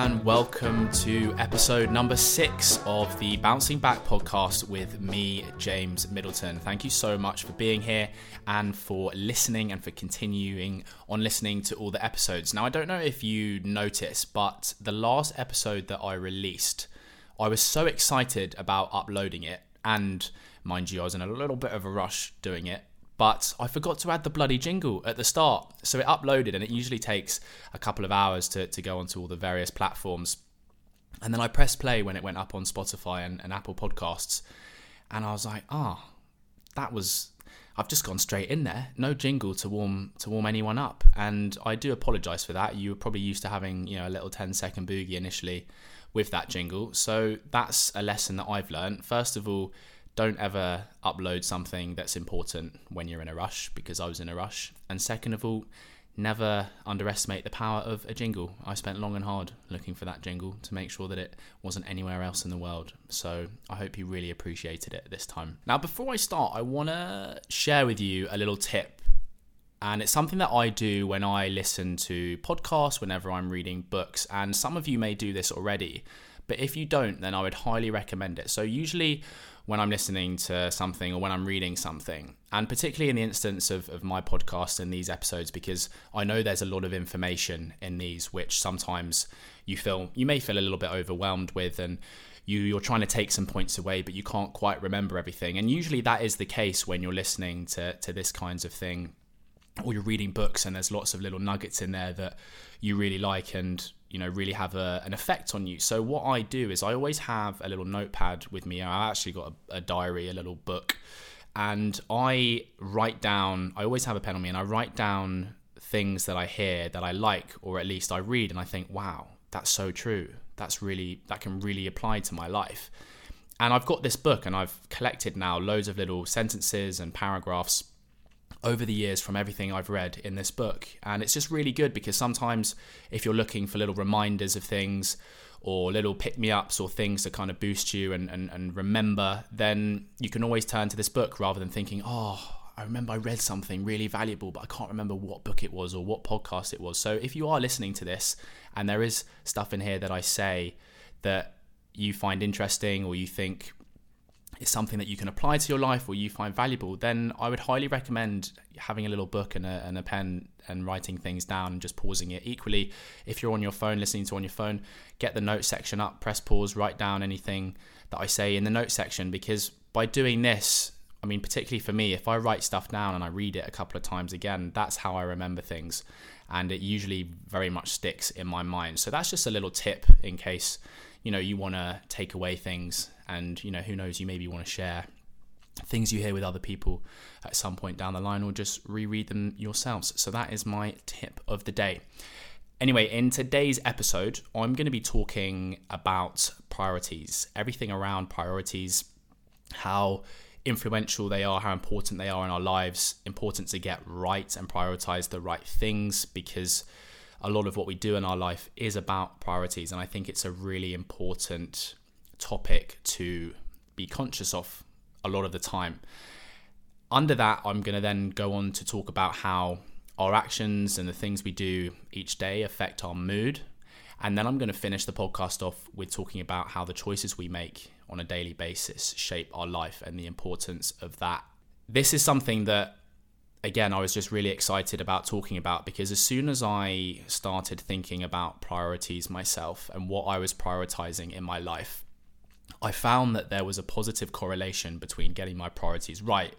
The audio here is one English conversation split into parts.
and welcome to episode number six of the Bouncing Back podcast with me, James Middleton. Thank you so much for being here and for listening and for continuing on listening to all the episodes. Now, I don't know if you noticed, but the last episode that I released, I was so excited about uploading it, and mind you, I was in a little bit of a rush doing it but I forgot to add the bloody jingle at the start. So it uploaded, and it usually takes a couple of hours to, to go onto all the various platforms. And then I pressed play when it went up on Spotify and, and Apple Podcasts. And I was like, ah, oh, that was. I've just gone straight in there. No jingle to warm to warm anyone up. And I do apologise for that. You were probably used to having, you know, a little 10 second boogie initially with that jingle. So that's a lesson that I've learned. First of all, don't ever upload something that's important when you're in a rush because I was in a rush. And second of all, never underestimate the power of a jingle. I spent long and hard looking for that jingle to make sure that it wasn't anywhere else in the world. So I hope you really appreciated it this time. Now, before I start, I want to share with you a little tip. And it's something that I do when I listen to podcasts, whenever I'm reading books. And some of you may do this already. But if you don't, then I would highly recommend it. So, usually, when I'm listening to something or when I'm reading something. And particularly in the instance of, of my podcast and these episodes, because I know there's a lot of information in these which sometimes you feel you may feel a little bit overwhelmed with and you, you're trying to take some points away, but you can't quite remember everything. And usually that is the case when you're listening to, to this kinds of thing or you're reading books and there's lots of little nuggets in there that you really like and you know really have a, an effect on you. So what i do is i always have a little notepad with me. I actually got a, a diary a little book and i write down i always have a pen on me and i write down things that i hear that i like or at least i read and i think wow that's so true. That's really that can really apply to my life. And i've got this book and i've collected now loads of little sentences and paragraphs over the years from everything I've read in this book. And it's just really good because sometimes if you're looking for little reminders of things or little pick me ups or things to kind of boost you and, and, and remember, then you can always turn to this book rather than thinking, oh, I remember I read something really valuable, but I can't remember what book it was or what podcast it was. So if you are listening to this and there is stuff in here that I say that you find interesting or you think is something that you can apply to your life or you find valuable, then I would highly recommend having a little book and a, and a pen and writing things down and just pausing it. Equally, if you're on your phone, listening to on your phone, get the note section up, press pause, write down anything that I say in the note section because by doing this, I mean, particularly for me, if I write stuff down and I read it a couple of times again, that's how I remember things. And it usually very much sticks in my mind. So that's just a little tip in case, you know, you want to take away things and you know who knows you maybe want to share things you hear with other people at some point down the line or just reread them yourselves so that is my tip of the day anyway in today's episode i'm going to be talking about priorities everything around priorities how influential they are, how important they are in our lives, important to get right and prioritize the right things because a lot of what we do in our life is about priorities. And I think it's a really important topic to be conscious of a lot of the time. Under that, I'm going to then go on to talk about how our actions and the things we do each day affect our mood. And then I'm going to finish the podcast off with talking about how the choices we make on a daily basis shape our life and the importance of that. This is something that, again, I was just really excited about talking about because as soon as I started thinking about priorities myself and what I was prioritizing in my life, I found that there was a positive correlation between getting my priorities right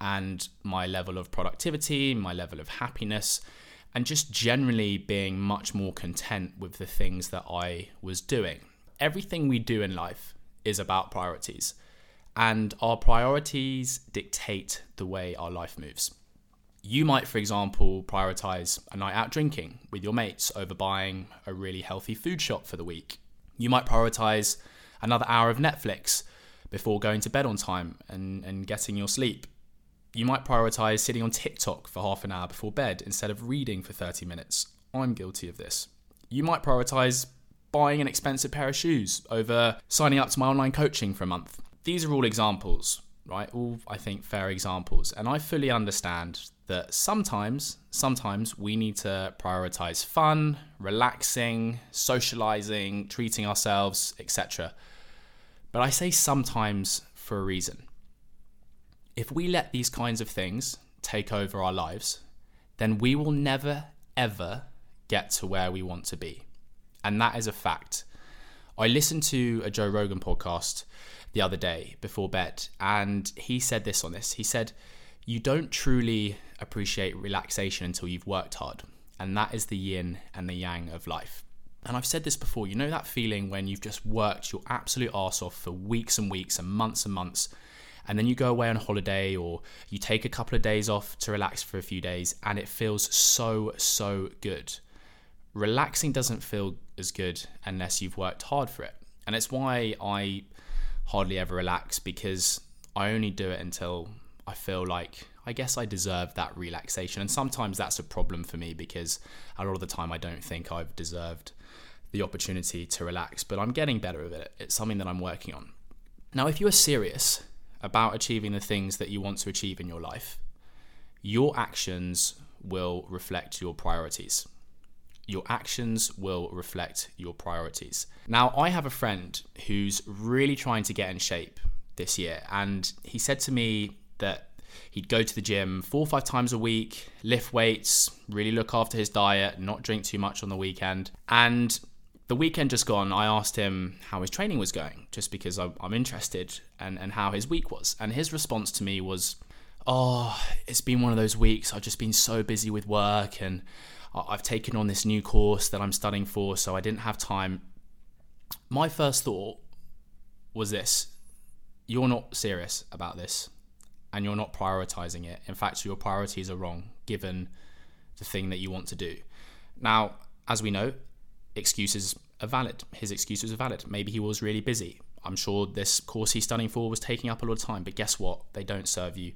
and my level of productivity, my level of happiness, and just generally being much more content with the things that I was doing. Everything we do in life is about priorities, and our priorities dictate the way our life moves. You might, for example, prioritize a night out drinking with your mates over buying a really healthy food shop for the week. You might prioritize another hour of Netflix before going to bed on time and, and getting your sleep. You might prioritize sitting on TikTok for half an hour before bed instead of reading for 30 minutes. I'm guilty of this. You might prioritize buying an expensive pair of shoes over signing up to my online coaching for a month. These are all examples. Right? All, I think, fair examples. And I fully understand that sometimes, sometimes we need to prioritize fun, relaxing, socializing, treating ourselves, etc. But I say sometimes for a reason. If we let these kinds of things take over our lives, then we will never, ever get to where we want to be. And that is a fact. I listened to a Joe Rogan podcast the other day before bed, and he said this on this. He said, You don't truly appreciate relaxation until you've worked hard. And that is the yin and the yang of life. And I've said this before, you know that feeling when you've just worked your absolute arse off for weeks and weeks and months and months, and then you go away on holiday or you take a couple of days off to relax for a few days, and it feels so, so good. Relaxing doesn't feel as good unless you've worked hard for it. And it's why I hardly ever relax because I only do it until I feel like I guess I deserve that relaxation. And sometimes that's a problem for me because a lot of the time I don't think I've deserved the opportunity to relax, but I'm getting better at it. It's something that I'm working on. Now, if you are serious about achieving the things that you want to achieve in your life, your actions will reflect your priorities. Your actions will reflect your priorities. Now, I have a friend who's really trying to get in shape this year, and he said to me that he'd go to the gym four or five times a week, lift weights, really look after his diet, not drink too much on the weekend. And the weekend just gone, I asked him how his training was going, just because I'm interested and, and how his week was. And his response to me was, Oh, it's been one of those weeks. I've just been so busy with work and I've taken on this new course that I'm studying for, so I didn't have time. My first thought was this you're not serious about this and you're not prioritizing it. In fact, your priorities are wrong given the thing that you want to do. Now, as we know, excuses are valid. His excuses are valid. Maybe he was really busy. I'm sure this course he's studying for was taking up a lot of time, but guess what? They don't serve you.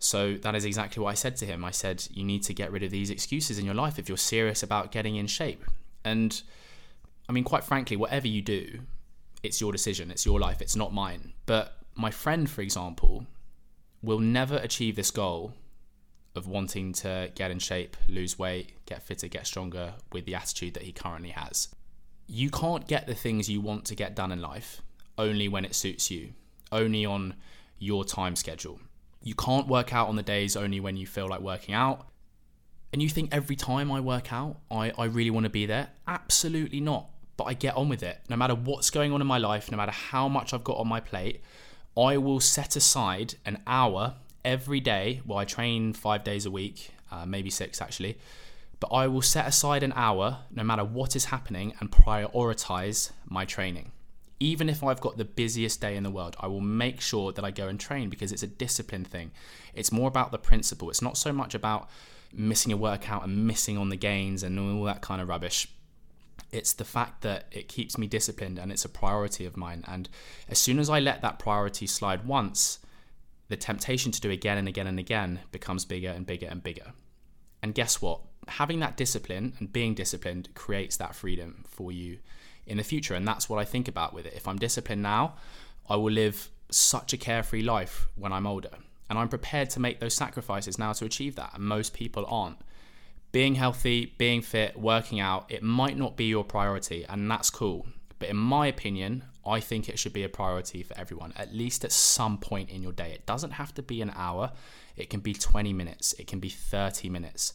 So that is exactly what I said to him. I said, You need to get rid of these excuses in your life if you're serious about getting in shape. And I mean, quite frankly, whatever you do, it's your decision, it's your life, it's not mine. But my friend, for example, will never achieve this goal of wanting to get in shape, lose weight, get fitter, get stronger with the attitude that he currently has. You can't get the things you want to get done in life only when it suits you, only on your time schedule. You can't work out on the days only when you feel like working out. And you think every time I work out, I, I really want to be there? Absolutely not. But I get on with it. No matter what's going on in my life, no matter how much I've got on my plate, I will set aside an hour every day. Well, I train five days a week, uh, maybe six actually. But I will set aside an hour no matter what is happening and prioritize my training. Even if I've got the busiest day in the world, I will make sure that I go and train because it's a discipline thing. It's more about the principle. It's not so much about missing a workout and missing on the gains and all that kind of rubbish it's the fact that it keeps me disciplined and it's a priority of mine. And as soon as I let that priority slide once, the temptation to do again and again and again becomes bigger and bigger and bigger. And guess what? Having that discipline and being disciplined creates that freedom for you in the future. And that's what I think about with it. If I'm disciplined now, I will live such a carefree life when I'm older. And I'm prepared to make those sacrifices now to achieve that. And most people aren't being healthy, being fit, working out, it might not be your priority, and that's cool. But in my opinion, I think it should be a priority for everyone, at least at some point in your day. It doesn't have to be an hour, it can be 20 minutes, it can be 30 minutes.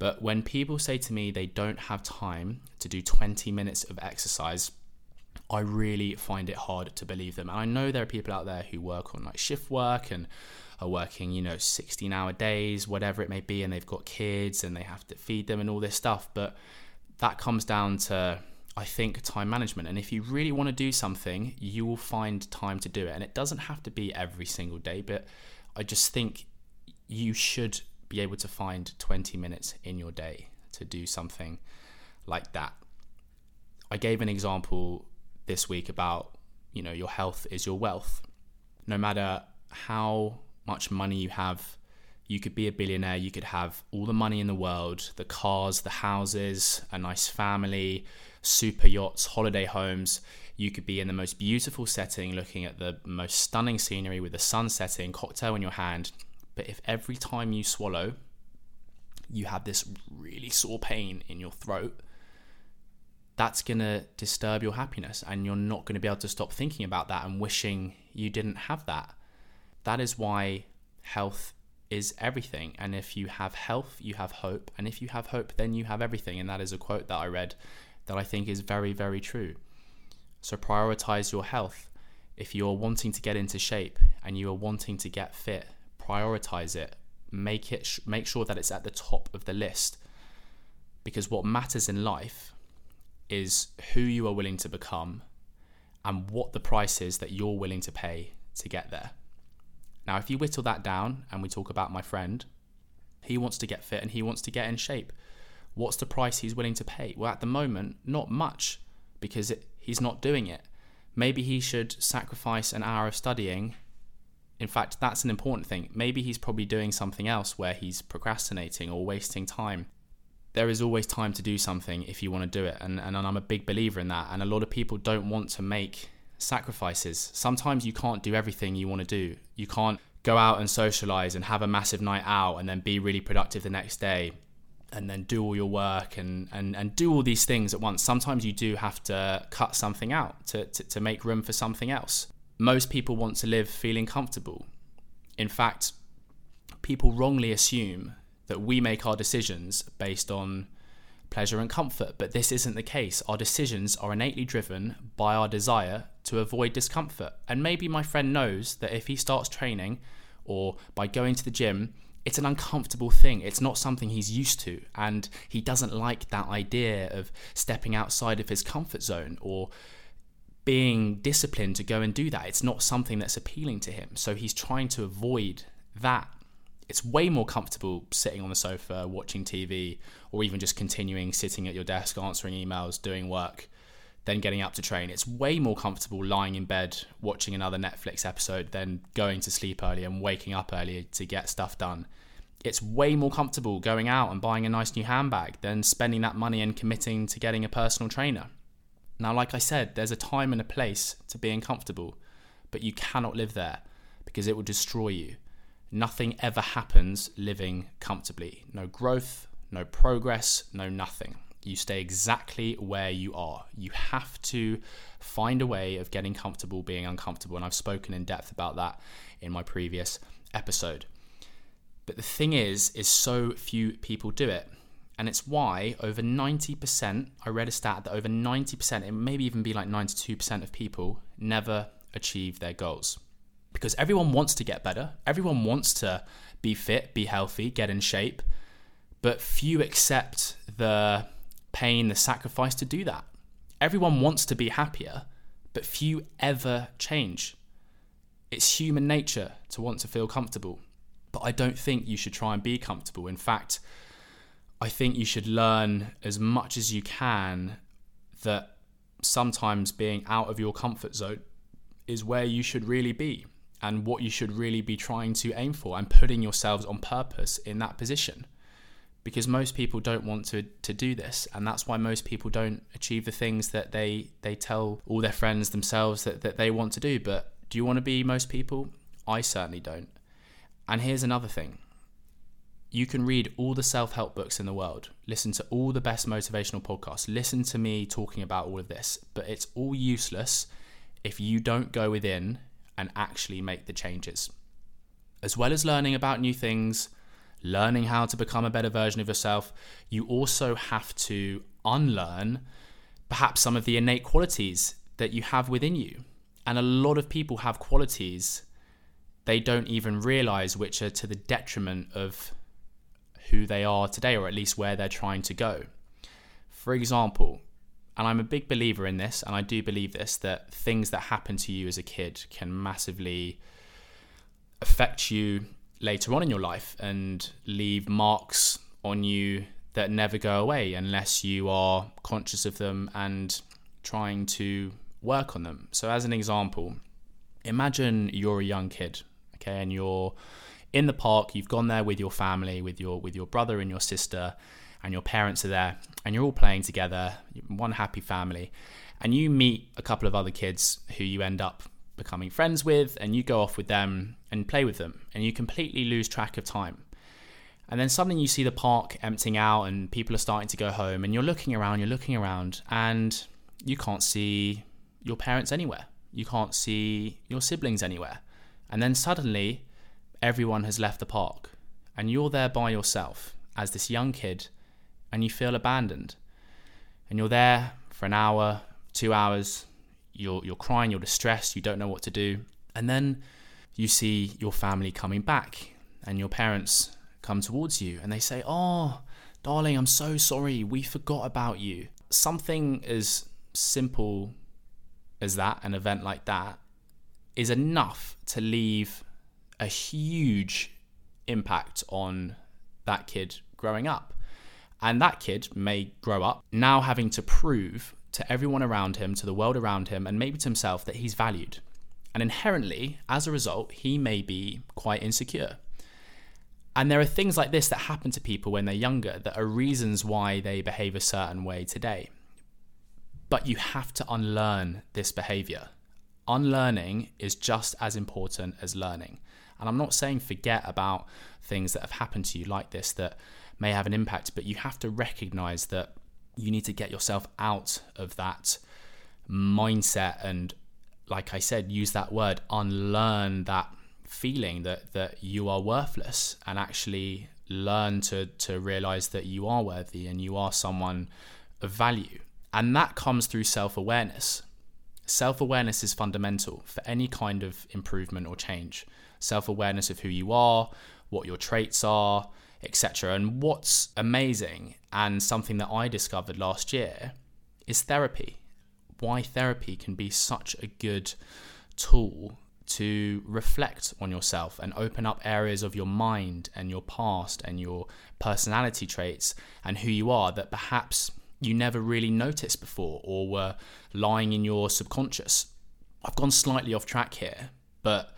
But when people say to me they don't have time to do 20 minutes of exercise, I really find it hard to believe them. And I know there are people out there who work on like shift work and are working, you know, 16 hour days, whatever it may be, and they've got kids and they have to feed them and all this stuff. But that comes down to, I think, time management. And if you really want to do something, you will find time to do it. And it doesn't have to be every single day, but I just think you should be able to find 20 minutes in your day to do something like that. I gave an example this week about, you know, your health is your wealth. No matter how much money you have. You could be a billionaire, you could have all the money in the world the cars, the houses, a nice family, super yachts, holiday homes. You could be in the most beautiful setting, looking at the most stunning scenery with the sun setting, cocktail in your hand. But if every time you swallow, you have this really sore pain in your throat, that's going to disturb your happiness and you're not going to be able to stop thinking about that and wishing you didn't have that. That is why health is everything. And if you have health, you have hope. And if you have hope, then you have everything. And that is a quote that I read that I think is very, very true. So prioritize your health. If you're wanting to get into shape and you are wanting to get fit, prioritize it. Make it make sure that it's at the top of the list. Because what matters in life is who you are willing to become and what the price is that you're willing to pay to get there. Now, if you whittle that down and we talk about my friend, he wants to get fit and he wants to get in shape. What's the price he's willing to pay? Well, at the moment, not much because it, he's not doing it. Maybe he should sacrifice an hour of studying. In fact, that's an important thing. Maybe he's probably doing something else where he's procrastinating or wasting time there is always time to do something if you want to do it. And, and I'm a big believer in that. And a lot of people don't want to make sacrifices. Sometimes you can't do everything you want to do. You can't go out and socialize and have a massive night out and then be really productive the next day and then do all your work and, and, and do all these things at once. Sometimes you do have to cut something out to, to, to make room for something else. Most people want to live feeling comfortable. In fact, people wrongly assume that we make our decisions based on pleasure and comfort, but this isn't the case. Our decisions are innately driven by our desire to avoid discomfort. And maybe my friend knows that if he starts training or by going to the gym, it's an uncomfortable thing. It's not something he's used to. And he doesn't like that idea of stepping outside of his comfort zone or being disciplined to go and do that. It's not something that's appealing to him. So he's trying to avoid that it's way more comfortable sitting on the sofa watching TV or even just continuing sitting at your desk answering emails, doing work, than getting up to train. It's way more comfortable lying in bed watching another Netflix episode than going to sleep early and waking up early to get stuff done. It's way more comfortable going out and buying a nice new handbag than spending that money and committing to getting a personal trainer. Now, like I said, there's a time and a place to being comfortable, but you cannot live there because it will destroy you. Nothing ever happens living comfortably. No growth, no progress, no nothing. You stay exactly where you are. You have to find a way of getting comfortable being uncomfortable. And I've spoken in depth about that in my previous episode. But the thing is, is so few people do it. And it's why over 90%, I read a stat that over 90%, it maybe even be like 92% of people never achieve their goals because everyone wants to get better. Everyone wants to be fit, be healthy, get in shape, but few accept the pain, the sacrifice to do that. Everyone wants to be happier, but few ever change. It's human nature to want to feel comfortable, but I don't think you should try and be comfortable. In fact, I think you should learn as much as you can that sometimes being out of your comfort zone is where you should really be and what you should really be trying to aim for and putting yourselves on purpose in that position. Because most people don't want to to do this and that's why most people don't achieve the things that they they tell all their friends themselves that, that they want to do. But do you want to be most people? I certainly don't. And here's another thing you can read all the self-help books in the world listen to all the best motivational podcasts listen to me talking about all of this but it's all useless if you don't go within and actually make the changes. As well as learning about new things, learning how to become a better version of yourself, you also have to unlearn perhaps some of the innate qualities that you have within you. And a lot of people have qualities they don't even realize which are to the detriment of who they are today, or at least where they're trying to go. For example, and I'm a big believer in this, and I do believe this that things that happen to you as a kid can massively affect you later on in your life and leave marks on you that never go away unless you are conscious of them and trying to work on them. So, as an example, imagine you're a young kid, okay, and you're in the park, you've gone there with your family, with your with your brother and your sister, and your parents are there and you're all playing together, one happy family. and you meet a couple of other kids who you end up becoming friends with, and you go off with them and play with them, and you completely lose track of time. And then suddenly you see the park emptying out, and people are starting to go home, and you're looking around, you're looking around, and you can't see your parents anywhere. You can't see your siblings anywhere. And then suddenly, everyone has left the park, and you're there by yourself as this young kid, and you feel abandoned. And you're there for an hour, two hours, you're, you're crying, you're distressed, you don't know what to do. And then you see your family coming back, and your parents come towards you, and they say, Oh, darling, I'm so sorry, we forgot about you. Something as simple as that, an event like that, is enough to leave a huge impact on that kid growing up. And that kid may grow up now having to prove to everyone around him, to the world around him, and maybe to himself that he's valued. And inherently, as a result, he may be quite insecure. And there are things like this that happen to people when they're younger that are reasons why they behave a certain way today. But you have to unlearn this behavior. Unlearning is just as important as learning. And I'm not saying forget about things that have happened to you like this that may have an impact, but you have to recognize that you need to get yourself out of that mindset and, like I said, use that word, unlearn that feeling that, that you are worthless and actually learn to, to realize that you are worthy and you are someone of value. And that comes through self awareness. Self awareness is fundamental for any kind of improvement or change. Self awareness of who you are, what your traits are, etc. And what's amazing and something that I discovered last year is therapy. Why therapy can be such a good tool to reflect on yourself and open up areas of your mind and your past and your personality traits and who you are that perhaps you never really noticed before or were lying in your subconscious. I've gone slightly off track here, but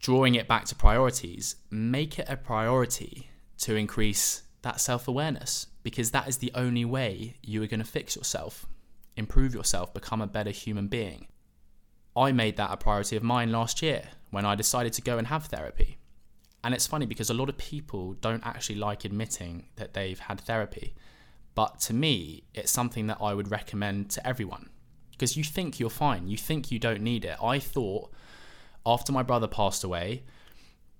drawing it back to priorities, make it a priority to increase that self awareness because that is the only way you are going to fix yourself, improve yourself, become a better human being. I made that a priority of mine last year when I decided to go and have therapy. And it's funny because a lot of people don't actually like admitting that they've had therapy. But to me, it's something that I would recommend to everyone because you think you're fine. You think you don't need it. I thought after my brother passed away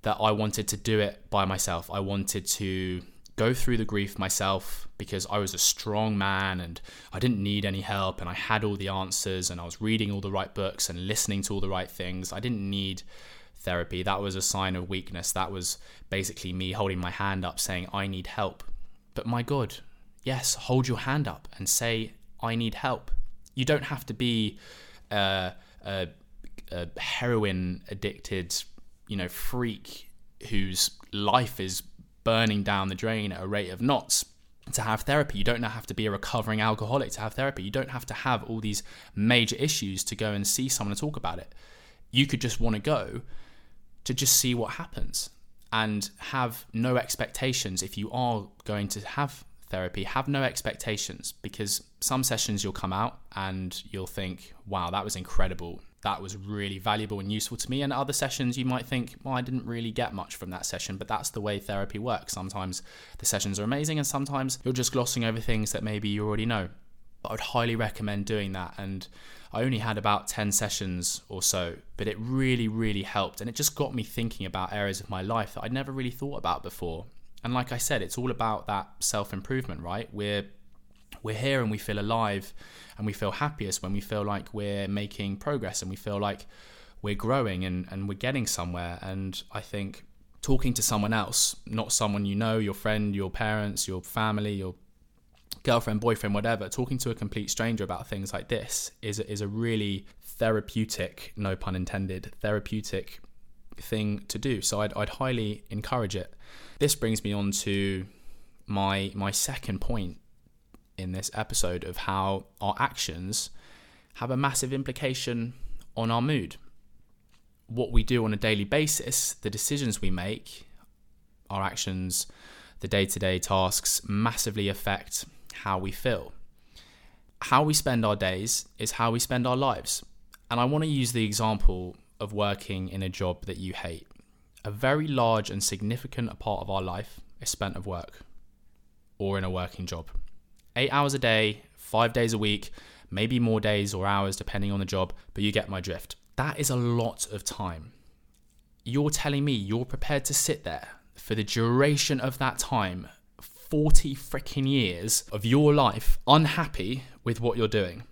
that I wanted to do it by myself. I wanted to go through the grief myself because I was a strong man and I didn't need any help and I had all the answers and I was reading all the right books and listening to all the right things. I didn't need therapy. That was a sign of weakness. That was basically me holding my hand up saying, I need help. But my God, yes, hold your hand up and say, I need help. You don't have to be a, a heroin addicted, you know, freak whose life is burning down the drain at a rate of knots to have therapy. You don't have to be a recovering alcoholic to have therapy. You don't have to have all these major issues to go and see someone to talk about it. You could just want to go to just see what happens and have no expectations if you are going to have therapy. Have no expectations because some sessions you'll come out and you'll think, wow, that was incredible that was really valuable and useful to me. And other sessions, you might think, well, I didn't really get much from that session, but that's the way therapy works. Sometimes the sessions are amazing, and sometimes you're just glossing over things that maybe you already know. But I would highly recommend doing that. And I only had about 10 sessions or so, but it really, really helped. And it just got me thinking about areas of my life that I'd never really thought about before. And like I said, it's all about that self improvement, right? We're we're here and we feel alive and we feel happiest when we feel like we're making progress and we feel like we're growing and, and we're getting somewhere. And I think talking to someone else, not someone you know, your friend, your parents, your family, your girlfriend, boyfriend, whatever, talking to a complete stranger about things like this is is a really therapeutic, no pun intended, therapeutic thing to do. So I'd, I'd highly encourage it. This brings me on to my my second point in this episode of how our actions have a massive implication on our mood. What we do on a daily basis, the decisions we make, our actions, the day to day tasks massively affect how we feel. how we spend our days is how we spend our lives. And I want to use the example of working in a job that you hate. A very large and significant part of our life is spent of work or in a working job. Eight hours a day, five days a week, maybe more days or hours depending on the job, but you get my drift. That is a lot of time. You're telling me you're prepared to sit there for the duration of that time, 40 freaking years of your life, unhappy with what you're doing.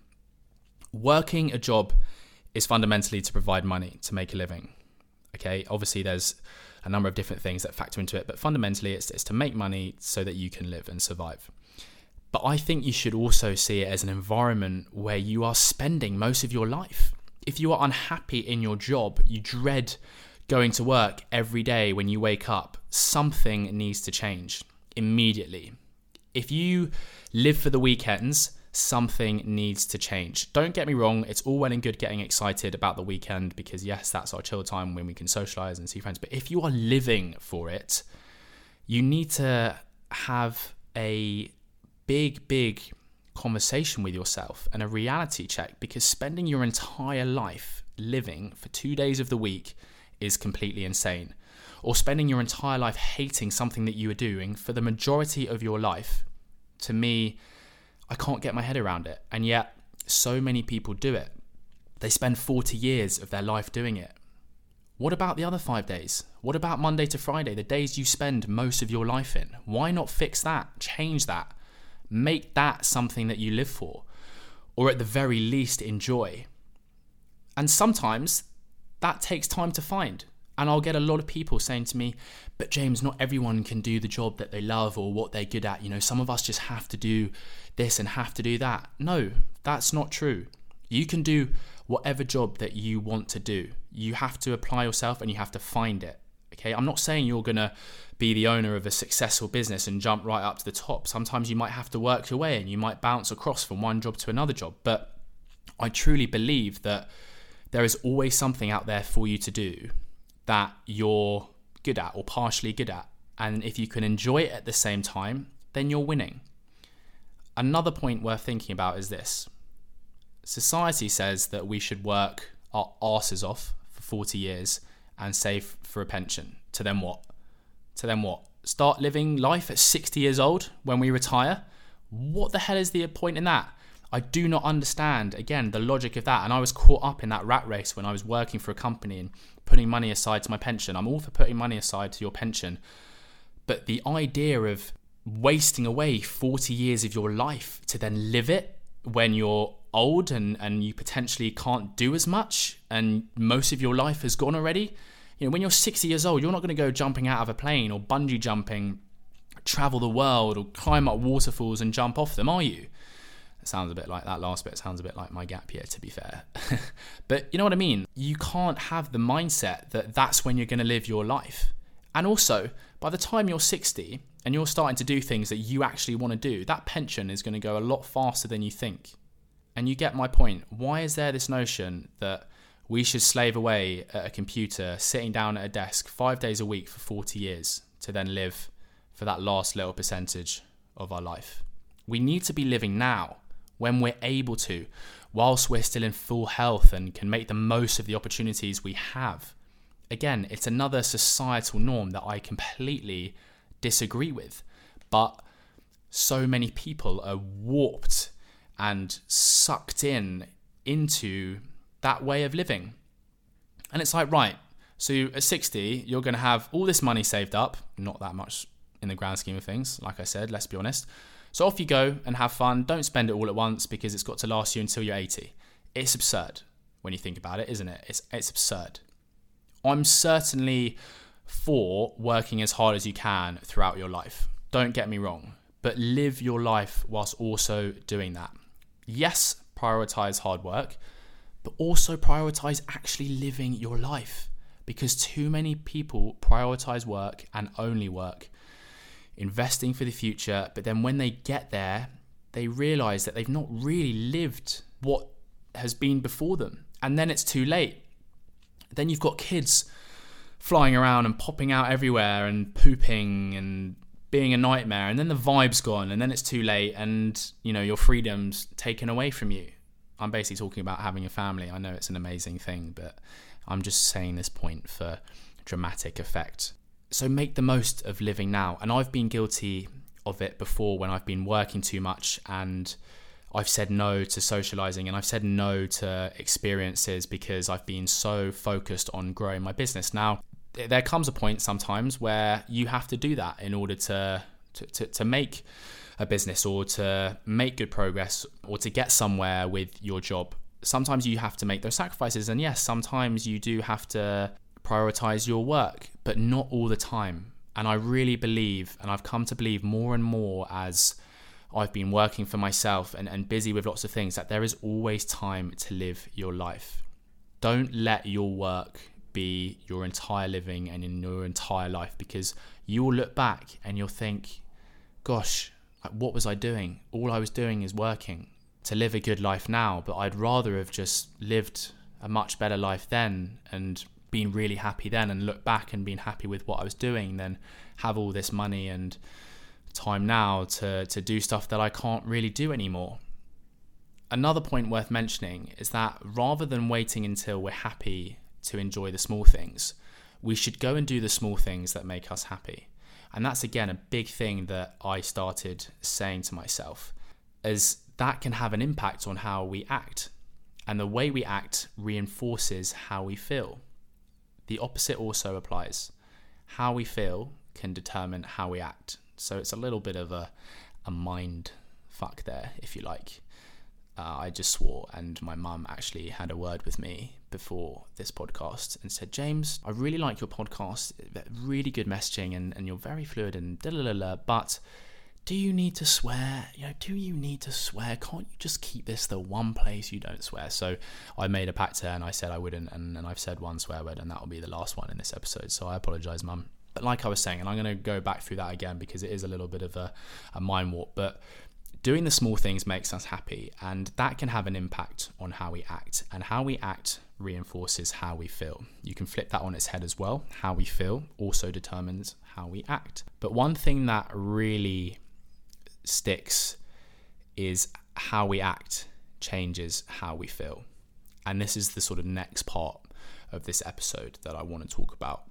Working a job is fundamentally to provide money to make a living. Okay, obviously, there's a number of different things that factor into it, but fundamentally, it's, it's to make money so that you can live and survive. But I think you should also see it as an environment where you are spending most of your life. If you are unhappy in your job, you dread going to work every day when you wake up, something needs to change immediately. If you live for the weekends, something needs to change. Don't get me wrong, it's all well and good getting excited about the weekend because, yes, that's our chill time when we can socialize and see friends. But if you are living for it, you need to have a big, big conversation with yourself and a reality check because spending your entire life living for two days of the week is completely insane. Or spending your entire life hating something that you are doing for the majority of your life, to me, I can't get my head around it. And yet, so many people do it. They spend 40 years of their life doing it. What about the other five days? What about Monday to Friday, the days you spend most of your life in? Why not fix that? Change that. Make that something that you live for, or at the very least, enjoy. And sometimes that takes time to find. And I'll get a lot of people saying to me, but James, not everyone can do the job that they love or what they're good at. You know, some of us just have to do this and have to do that. No, that's not true. You can do whatever job that you want to do. You have to apply yourself and you have to find it. Okay, I'm not saying you're to be the owner of a successful business and jump right up to the top. Sometimes you might have to work your way and you might bounce across from one job to another job. But I truly believe that there is always something out there for you to do that you're good at or partially good at. And if you can enjoy it at the same time, then you're winning. Another point worth thinking about is this society says that we should work our asses off for 40 years and save for a pension. To then what? To then what? Start living life at 60 years old when we retire? What the hell is the point in that? I do not understand, again, the logic of that. And I was caught up in that rat race when I was working for a company and putting money aside to my pension. I'm all for putting money aside to your pension. But the idea of wasting away 40 years of your life to then live it when you're old and, and you potentially can't do as much and most of your life has gone already. You know, when you're 60 years old, you're not going to go jumping out of a plane or bungee jumping, travel the world or climb up waterfalls and jump off them, are you? It sounds a bit like that last bit sounds a bit like my gap year to be fair but you know what i mean you can't have the mindset that that's when you're going to live your life and also by the time you're 60 and you're starting to do things that you actually want to do that pension is going to go a lot faster than you think and you get my point why is there this notion that we should slave away at a computer sitting down at a desk 5 days a week for 40 years to then live for that last little percentage of our life we need to be living now when we're able to, whilst we're still in full health and can make the most of the opportunities we have. Again, it's another societal norm that I completely disagree with, but so many people are warped and sucked in into that way of living. And it's like, right, so at 60, you're going to have all this money saved up, not that much in the grand scheme of things, like I said, let's be honest. So off you go and have fun. Don't spend it all at once because it's got to last you until you're 80. It's absurd when you think about it, isn't it? It's, it's absurd. I'm certainly for working as hard as you can throughout your life. Don't get me wrong, but live your life whilst also doing that. Yes, prioritize hard work, but also prioritize actually living your life because too many people prioritize work and only work investing for the future. But then when they get there, they realize that they've not really lived what has been before them. And then it's too late. Then you've got kids flying around and popping out everywhere and pooping and being a nightmare and then the vibe's gone and then it's too late and you know your freedom's taken away from you. I'm basically talking about having a family. I know it's an amazing thing but i'm just saying this point for dramatic effect. So make the most of living now and i've been guilty of it before when i've been working too much and I've said no to socializing and I've said no to experiences because I've been so focused on growing my business. Now, there comes a point sometimes where you have to do that in order to, to, to, to make a business or to make good progress or to get somewhere with your job. Sometimes you have to make those sacrifices. And yes, sometimes you do have to prioritize your work, but not all the time. And I really believe, and I've come to believe more and more as I've been working for myself and, and busy with lots of things, that there is always time to live your life. Don't let your work be your entire living and in your entire life because you will look back and you'll think, gosh, what was I doing? All I was doing is working to live a good life now, but I'd rather have just lived a much better life then and been really happy then and look back and been happy with what I was doing than have all this money and time now to, to do stuff that I can't really do anymore. Another point worth mentioning is that rather than waiting until we're happy to enjoy the small things, we should go and do the small things that make us happy. And that's again a big thing that I started saying to myself, as that can have an impact on how we act. And the way we act reinforces how we feel. The opposite also applies. How we feel can determine how we act. So it's a little bit of a, a mind fuck there, if you like. Uh, I just swore, and my mum actually had a word with me before this podcast and said, James, I really like your podcast, really good messaging, and, and you're very fluid and da da da but do you need to swear? You know, do you need to swear? Can't you just keep this the one place you don't swear? So I made a pact and I said I wouldn't, and, and I've said one swear word, and that will be the last one in this episode. So I apologize, mum. But like I was saying, and I'm going to go back through that again because it is a little bit of a, a mind warp, but doing the small things makes us happy, and that can have an impact on how we act. And how we act reinforces how we feel. You can flip that on its head as well. How we feel also determines how we act. But one thing that really sticks is how we act changes how we feel. And this is the sort of next part of this episode that I want to talk about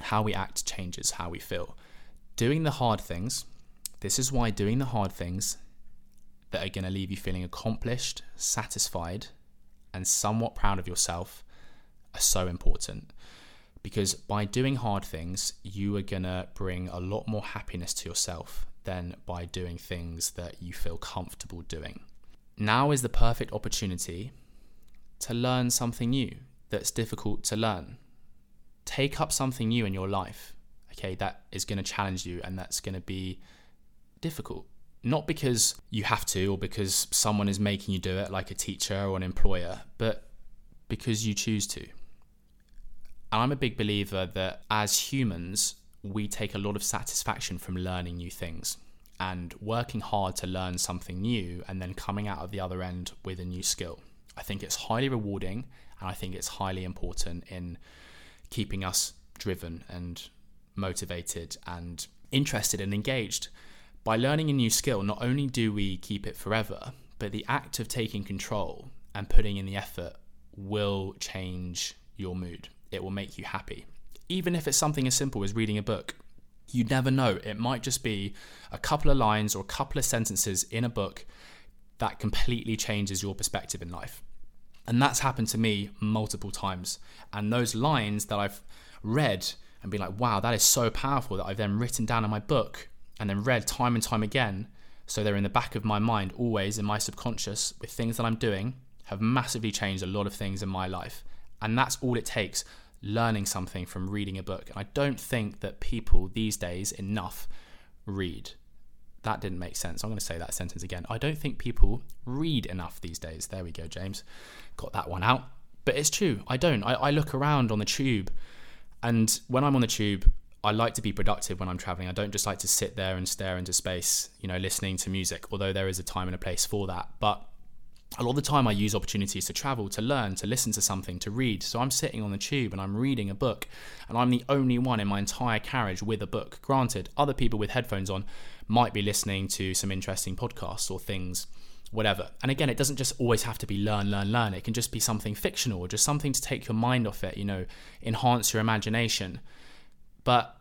how we act changes how we feel. Doing the hard things, this is why doing the hard things that are going to leave you feeling accomplished, satisfied, and somewhat proud of yourself are so important. Because by doing hard things, you are going to bring a lot more happiness to yourself than by doing things that you feel comfortable doing. Now is the perfect opportunity to learn something new that's difficult to learn take up something new in your life, okay, that is going to challenge you and that's going to be difficult. Not because you have to or because someone is making you do it, like a teacher or an employer, but because you choose to. And I'm a big believer that as humans, we take a lot of satisfaction from learning new things and working hard to learn something new and then coming out of the other end with a new skill. I think it's highly rewarding and I think it's highly important in keeping us driven and motivated and interested and engaged. By learning a new skill, not only do we keep it forever, but the act of taking control and putting in the effort will change your mood. It will make you happy. Even if it's something as simple as reading a book, you never know. It might just be a couple of lines or a couple of sentences in a book that completely changes your perspective in life. And that's happened to me multiple times. And those lines that I've read and been like, wow, that is so powerful that I've then written down in my book and then read time and time again. So they're in the back of my mind, always in my subconscious, with things that I'm doing, have massively changed a lot of things in my life. And that's all it takes learning something from reading a book. And I don't think that people these days enough read that didn't make sense. I'm going to say that sentence again. I don't think people read enough these days. There we go, James. Got that one out. But it's true. I don't. I, I look around on the tube, and when I'm on the tube, I like to be productive when I'm traveling. I don't just like to sit there and stare into space, you know, listening to music, although there is a time and a place for that. But a lot of the time I use opportunities to travel, to learn, to listen to something, to read. So I'm sitting on the tube and I'm reading a book, and I'm the only one in my entire carriage with a book. Granted, other people with headphones on might be listening to some interesting podcasts or things, whatever. And again, it doesn't just always have to be learn, learn, learn. It can just be something fictional or just something to take your mind off it, you know, enhance your imagination. But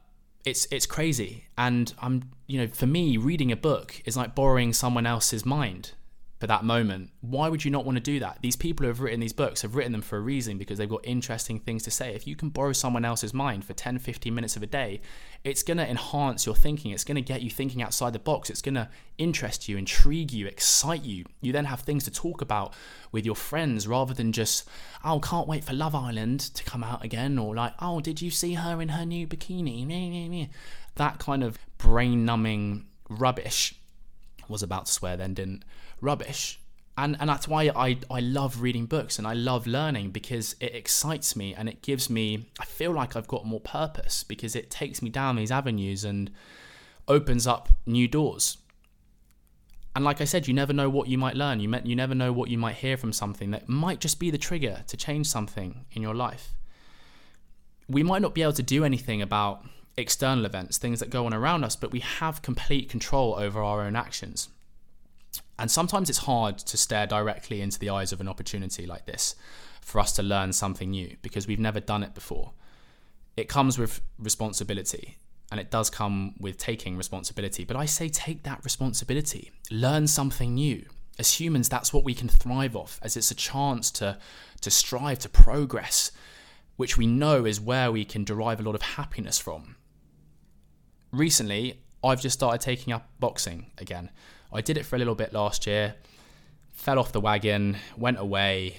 it's it's crazy. And i'm you know for me reading a book is like borrowing someone else's mind for that moment. Why would you not want to do that? These people who have written these books have written them for a reason because they've got interesting things to say. If you can borrow someone else's mind for 10, 15 minutes of a day, it's going to enhance your thinking. It's going to get you thinking outside the box. It's going to interest you, intrigue you, excite you. You then have things to talk about with your friends rather than just, oh, can't wait for Love Island to come out again, or like, oh, did you see her in her new bikini? That kind of brain numbing rubbish was about to swear then didn't rubbish and and that's why I I love reading books and I love learning because it excites me and it gives me I feel like I've got more purpose because it takes me down these avenues and opens up new doors. And like I said, you never know what you might learn. You you never know what you might hear from something that might just be the trigger to change something in your life. We might not be able to do anything about external events, things that go on around us, but we have complete control over our own actions. And sometimes it's hard to stare directly into the eyes of an opportunity like this for us to learn something new because we've never done it before. It comes with responsibility and it does come with taking responsibility. But I say take that responsibility, learn something new. As humans, that's what we can thrive off, as it's a chance to, to strive, to progress, which we know is where we can derive a lot of happiness from. Recently, I've just started taking up boxing again. I did it for a little bit last year, fell off the wagon, went away,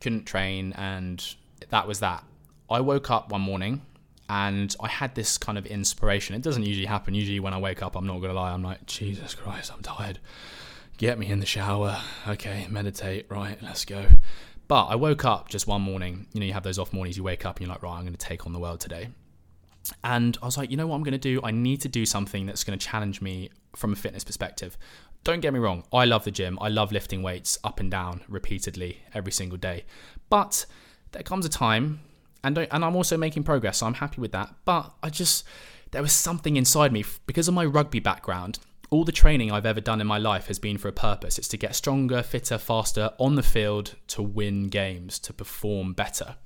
couldn't train, and that was that. I woke up one morning and I had this kind of inspiration. It doesn't usually happen. Usually, when I wake up, I'm not going to lie, I'm like, Jesus Christ, I'm tired. Get me in the shower. Okay, meditate. Right, let's go. But I woke up just one morning. You know, you have those off mornings, you wake up and you're like, right, I'm going to take on the world today. And I was like, you know what I'm going to do? I need to do something that's going to challenge me from a fitness perspective. Don't get me wrong, I love the gym. I love lifting weights up and down repeatedly every single day. But there comes a time, and, and I'm also making progress, so I'm happy with that. But I just, there was something inside me because of my rugby background. All the training I've ever done in my life has been for a purpose. It's to get stronger, fitter, faster on the field, to win games, to perform better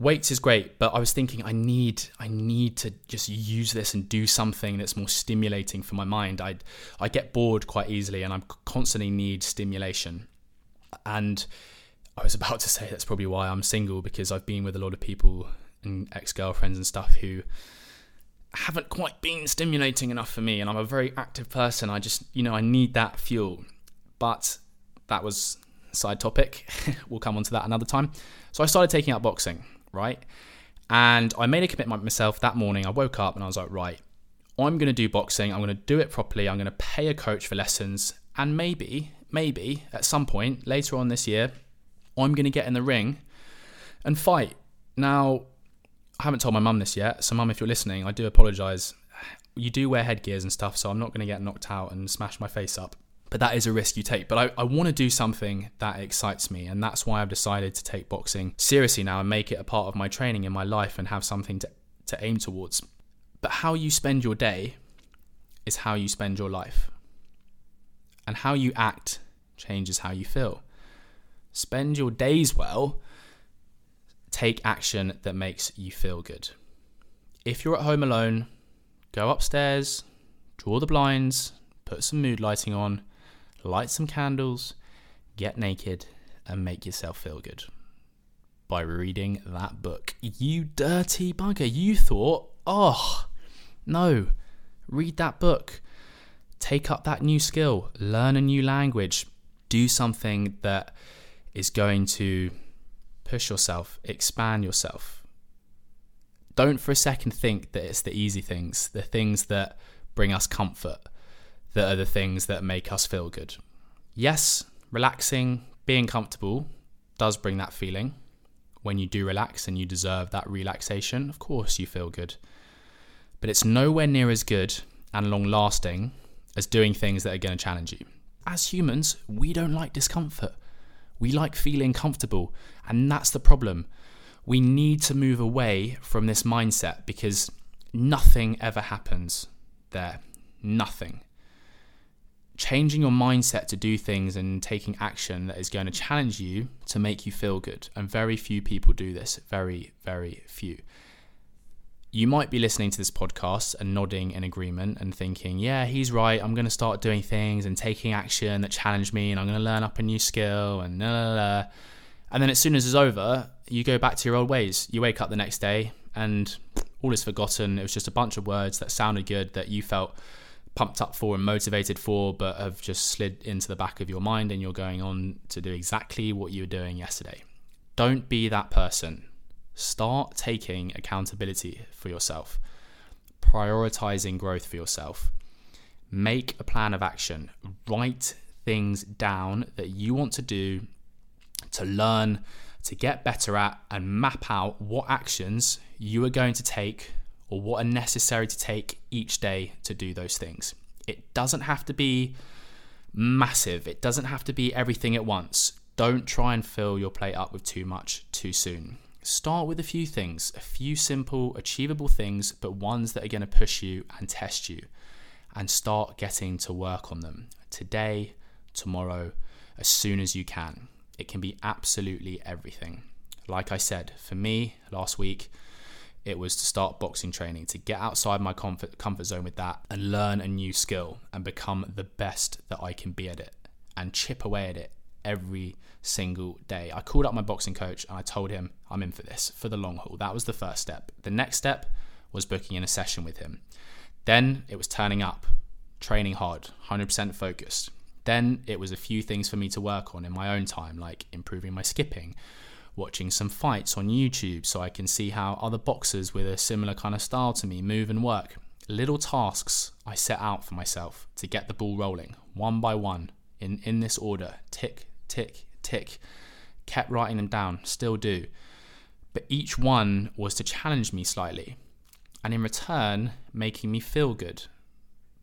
weights is great but i was thinking i need i need to just use this and do something that's more stimulating for my mind. I i get bored quite easily and i constantly need stimulation. And i was about to say that's probably why i'm single because i've been with a lot of people and ex-girlfriends and stuff who haven't quite been stimulating enough for me and i'm a very active person. I just you know i need that fuel. But that was side topic. We'll come on to that another time. So i started taking up boxing right? And I made a commitment myself that morning. I woke up and I was like, right, I'm going to do boxing. I'm going to do it properly. I'm going to pay a coach for lessons. And maybe, maybe at some point later on this year, I'm going to get in the ring and fight. Now, I haven't told my mum this yet. So, mum, if you're listening, I do apologize. You do wear headgears and stuff, so I'm not going to get knocked out and smash my face up but that is a risk you take. But I, I want to do something that excites me, and that's why I've decided to take boxing seriously now and make it a part of my training in my life and have something to, to aim towards. But how you spend your day is how you spend your life. And how you act changes how you feel. Spend your days well, take action that makes you feel good. If you're at home alone, go upstairs, draw the blinds, put some mood lighting on, light some candles, get naked, and make yourself feel good by reading that book. You dirty bugger. You thought, oh, no, read that book. Take up that new skill, learn a new language, do something that is going to push yourself, expand yourself. Don't for a second think that it's the easy things, the things that bring us comfort, that are the things that make us feel good. Yes, relaxing, being comfortable does bring that feeling. When you do relax and you deserve that relaxation, of course you feel good. But it's nowhere near as good and long lasting as doing things that are going to challenge you. as humans, we don't like discomfort. We like feeling comfortable, and that's the problem. We need to move away from this mindset because nothing ever happens there. Nothing. Changing your mindset to do things and taking action that is going to challenge you to make you feel good. And very few people do this. Very, very few you might be listening to this podcast and nodding in agreement and thinking, yeah, he's right. I'm going to start doing things and taking action that challenge me and I'm going to learn up a new skill and la la la. And then as soon as it's over, you go back to your old ways. You wake up the next day and all is forgotten. It was just a bunch of words that sounded good that you felt pumped up for and motivated for, but have just slid into the back of your mind and you're going on to do exactly what you were doing yesterday. Don't be that person Start taking accountability for yourself, prioritizing growth for yourself. Make a plan of action. Write things down that you want to do to learn, to get better at, and map out what actions you are going to take or what are necessary to take each day to do those things. It doesn't have to be massive, it doesn't have to be everything at once. Don't try and fill your plate up with too much too soon. Start with a few things, a few simple, achievable things, but ones that are going to push you and test you, and start getting to work on them today, tomorrow, as soon as you can. It can be absolutely everything. Like I said, for me last week, it was to start boxing training, to get outside my comfort, comfort zone with that and learn a new skill and become the best that I can be at it and chip away at it every single day. I called up my boxing coach and I told him I'm in for this, for the long haul. That was the first step. The next step was booking in a session with him. Then it was turning up, training hard, 100% focused. Then it was a few things for me to work on in my own time, like improving my skipping, watching some fights on YouTube so I can see how other boxers with a similar kind of style to me move and work. Little tasks I set out for myself to get the ball rolling, one by one, in, in this order tick, tick, tick. Kept writing them down, still do. But each one was to challenge me slightly, and in return, making me feel good.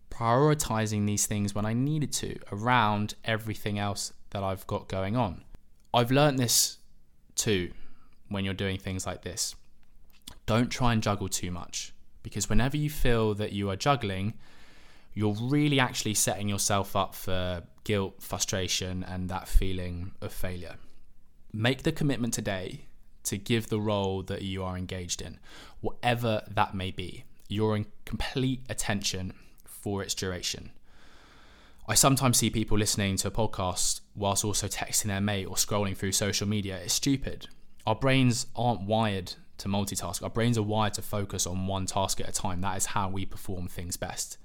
Prioritizing these things when I needed to around everything else that I've got going on. I've learned this too when you're doing things like this. Don't try and juggle too much because whenever you feel that you are juggling, you're really actually setting yourself up for guilt, frustration, and that feeling of failure. Make the commitment today to give the role that you are engaged in, whatever that may be, your complete attention for its duration. I sometimes see people listening to a podcast whilst also texting their mate or scrolling through social media. It's stupid. Our brains aren't wired to multitask. Our brains are wired to focus on one task at a time. That is how we perform things best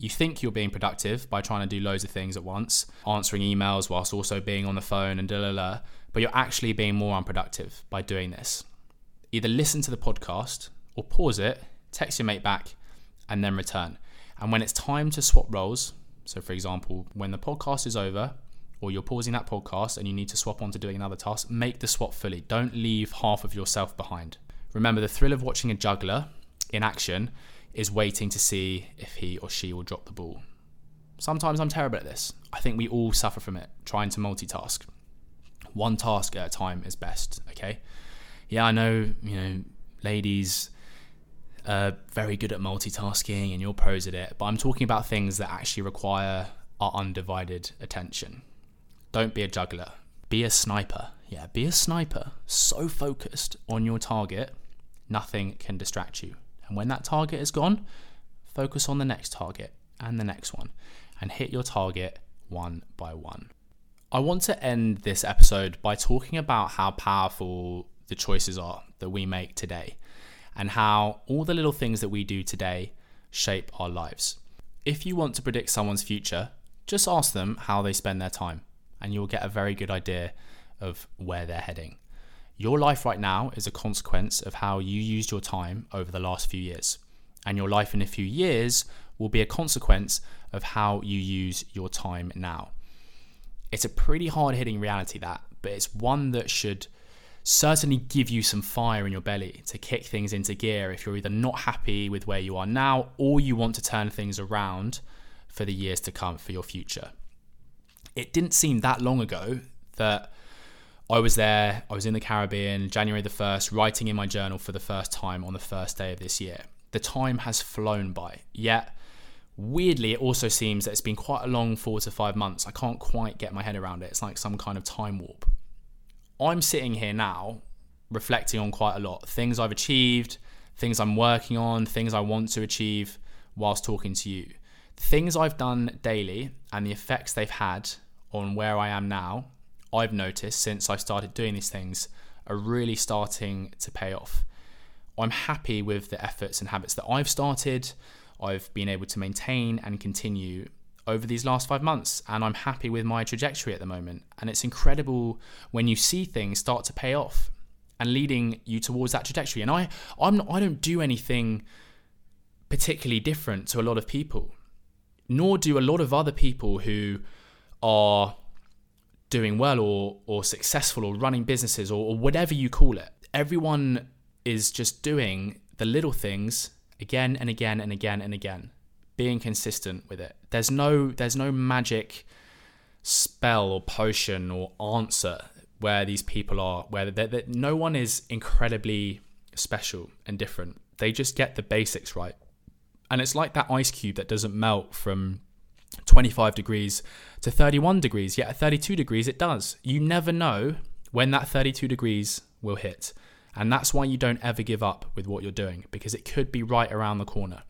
you think you're being productive by trying to do loads of things at once, answering emails whilst also being on the phone and da la la, but you're actually being more unproductive by doing this. Either listen to the podcast or pause it, text your mate back, and then return. And when it's time to swap roles, so for example, when the podcast is over, or you're pausing that podcast and you need to swap on to doing another task, make the swap fully. Don't leave half of yourself behind. Remember, the thrill of watching a juggler in action is waiting to see if he or she will drop the ball. Sometimes I'm terrible at this. I think we all suffer from it, trying to multitask. One task at a time is best, okay? Yeah, I know, you know, ladies are very good at multitasking and you're pros at it, but I'm talking about things that actually require our undivided attention. Don't be a juggler, be a sniper. Yeah, be a sniper. So focused on your target, nothing can distract you. And when that target is gone, focus on the next target and the next one and hit your target one by one. I want to end this episode by talking about how powerful the choices are that we make today and how all the little things that we do today shape our lives. If you want to predict someone's future, just ask them how they spend their time and you'll get a very good idea of where they're heading. Your life right now is a consequence of how you used your time over the last few years. And your life in a few years will be a consequence of how you use your time now. It's a pretty hard hitting reality, that, but it's one that should certainly give you some fire in your belly to kick things into gear if you're either not happy with where you are now or you want to turn things around for the years to come for your future. it didn't seem that long ago that I was there, I was in the Caribbean, January the 1st, writing in my journal for the first time on the first day of this year. The time has flown by. Yet, weirdly, it also seems that it's been quite a long four to five months. I can't quite get my head around it. It's like some kind of time warp. I'm sitting here now reflecting on quite a lot things I've achieved, things I'm working on, things I want to achieve whilst talking to you. Things I've done daily and the effects they've had on where I am now I've noticed since I started doing these things are really starting to pay off. I'm happy with the efforts and habits that I've started, I've been able to maintain and continue over these last five months, and I'm happy with my trajectory at the moment. And it's incredible when you see things start to pay off and leading you towards that trajectory. And I, I'm not, I don't do anything particularly different to a lot of people, nor do a lot of other people who are doing well or or successful or running businesses or, or whatever you call it. Everyone is just doing the little things again and again and again and again, being consistent with it. There's no there's no magic spell or potion or answer where these people are where they're, they're, no one is incredibly special and different. They just get the basics right. And it's like that ice cube that doesn't melt from 25 degrees to 31 degrees, yet at 32 degrees it does. You never know when that 32 degrees will hit. And that's why you don't ever give up with what you're doing because it could be right around the corner.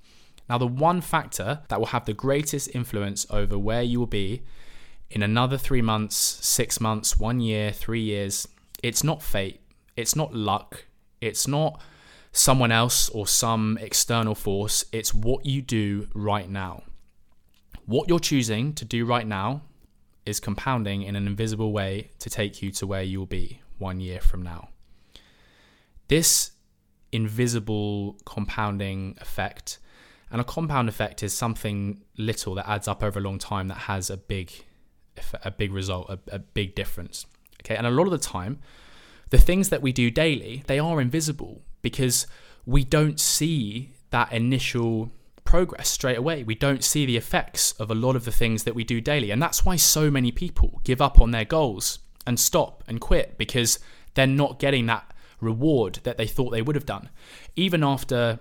Now, the one factor that will have the greatest influence over where you will be in another three months, six months, one year, three years, it's not fate, it's not luck, it's not someone else or some external force, it's what you do right now. What you're choosing to do right now is compounding in an invisible way to take you to where you'll be one year from now. This invisible compounding effect, and a compound effect is something little that adds up over a long time that has a big, a big result, a, a big difference. Okay, and a lot of the time, the things that we do daily they are invisible because we don't see that initial progress straight away. We don't see the effects of a lot of the things that we do daily. And that's why so many people give up on their goals and stop and quit because they're not getting that reward that they thought they would have done. Even after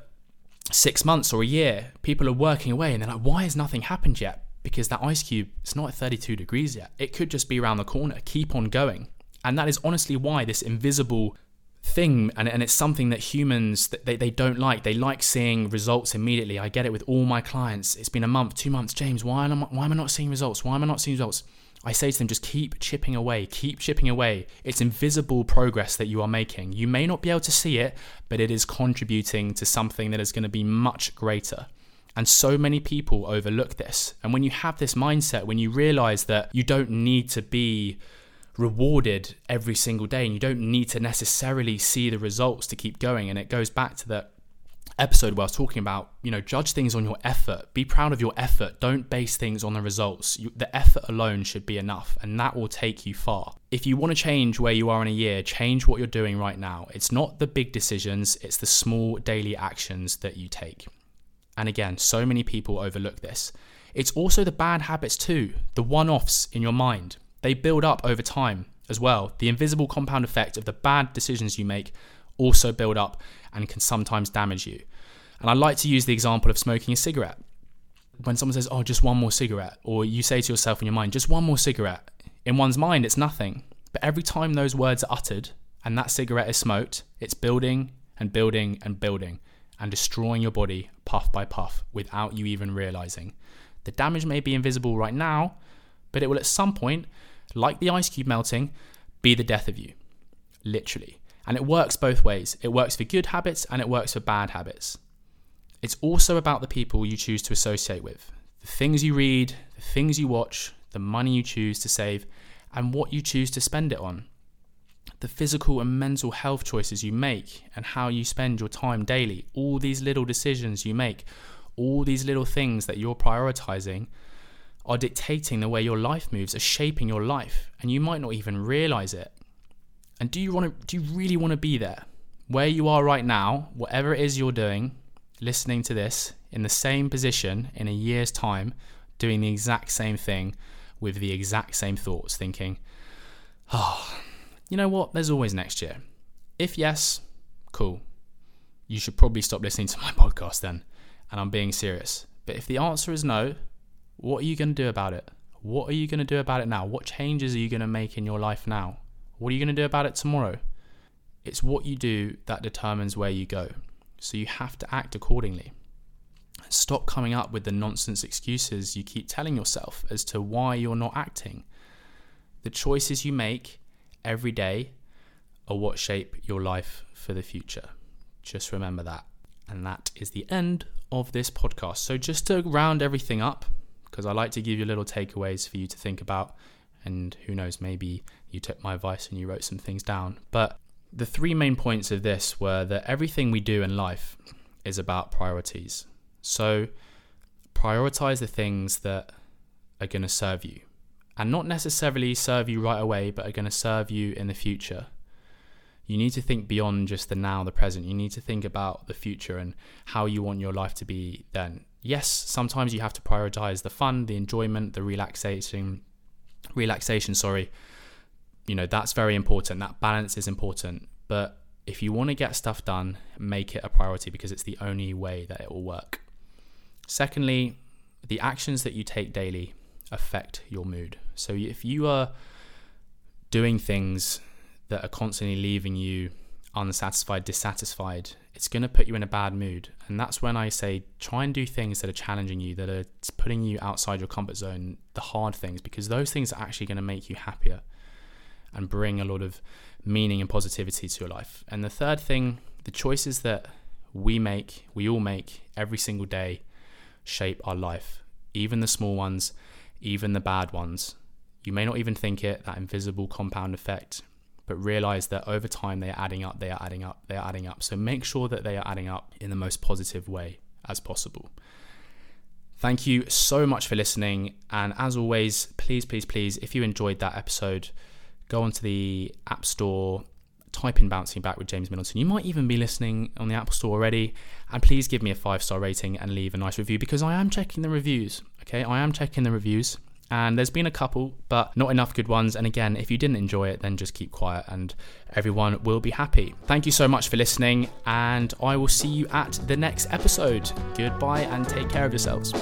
six months or a year, people are working away and they're like, why has nothing happened yet? Because that ice cube, it's not at 32 degrees yet. It could just be around the corner. Keep on going. And that is honestly why this invisible thing and, and it's something that humans they, they don't like they like seeing results immediately i get it with all my clients it's been a month two months james why am I, why am I not seeing results why am i not seeing results i say to them just keep chipping away keep chipping away. It's invisible progress that you are making. You may not be able to see it but it is contributing to something that is going to be much greater. And so many people overlook this. And when you have this mindset when you realize that you don't need to be rewarded every single day and you don't need to necessarily see the results to keep going and it goes back to that episode where I was talking about, you know, judge things on your effort. Be proud of your effort. Don't base things on the results. You, the effort alone should be enough, and that will take you far. If you want to change where you are in a year, change what you're doing right now. It's not the big decisions, it's the small daily actions that you take. And again, so many people overlook this. It's also the bad habits too, the one offs in your mind. They build up over time as well. The invisible compound effect of the bad decisions you make also build up and can sometimes damage you. And I like to use the example of smoking a cigarette. When someone says, Oh, just one more cigarette, or you say to yourself in your mind, Just one more cigarette, in one's mind, it's nothing. But every time those words are uttered and that cigarette is smoked, it's building and building and building and destroying your body puff by puff without you even realizing. The damage may be invisible right now, but it will at some point like the ice cube melting, be the death of you. Literally. And it works both ways. It works for good habits and it works for bad habits. It's also about the people you choose to associate with, the things you read, the things you watch, the money you choose to save, and what you choose to spend it on. The physical and mental health choices you make and how you spend your time daily, all these little decisions you make, all these little things that you're prioritizing are dictating the way your life moves, are shaping your life, and you might not even realize it. And do you want to do you really want to be there? Where you are right now, whatever it is you're doing, listening to this in the same position in a year's time, doing the exact same thing, with the exact same thoughts, thinking, oh, you know what, there's always next year. If yes, cool. You should probably stop listening to my podcast then. And I'm being serious. But if the answer is no, what are you going to do about it? What are you going to do about it now? What changes are you going to make in your life now? What are you going to do about it tomorrow? It's what you do that determines where you go. So you have to act accordingly. Stop coming up with the nonsense excuses you keep telling yourself as to why you're not acting. The choices you make every day are what shape your life for the future. Just remember that. And that is the end of this podcast. So, just to round everything up, because I like to give you little takeaways for you to think about, and who knows, maybe you took my advice and you wrote some things down. But the three main points of this were that everything we do in life is about priorities. So, prioritize the things that are going to serve you and not necessarily serve you right away, but are going to serve you in the future. You need to think beyond just the now, the present. You need to think about the future and how you want your life to be then. Yes, sometimes you have to prioritize the fun, the enjoyment, the relaxation, relaxation, sorry. You know, that's very important. That balance is important. But if you want to get stuff done, make it a priority because it's the only way that it will work. Secondly, the actions that you take daily affect your mood. So if you are doing things that are constantly leaving you unsatisfied, dissatisfied, it's going to put you in a bad mood. And that's when I say try and do things that are challenging you, that are putting you outside your comfort zone, the hard things, because those things are actually going to make you happier and bring a lot of meaning and positivity to your life. And the third thing, the choices that we make, we all make every single day shape our life, even the small ones, even the bad ones. You may not even think it, that invisible compound effect, but realize that over time they are adding up, they are adding up, they are adding up. So make sure that they are adding up in the most positive way as possible. Thank you so much for listening. And as always, please, please, please, if you enjoyed that episode, go onto the App Store, type in Bouncing Back with James Middleton. You might even be listening on the Apple Store already. And please give me a five star rating and leave a nice review because I am checking the reviews. Okay, I am checking the reviews. And there's been a couple, but not enough good ones. And again, if you didn't enjoy it, then just keep quiet and everyone will be happy. Thank you so much for listening, and I will see you at the next episode. Goodbye and take care of yourselves.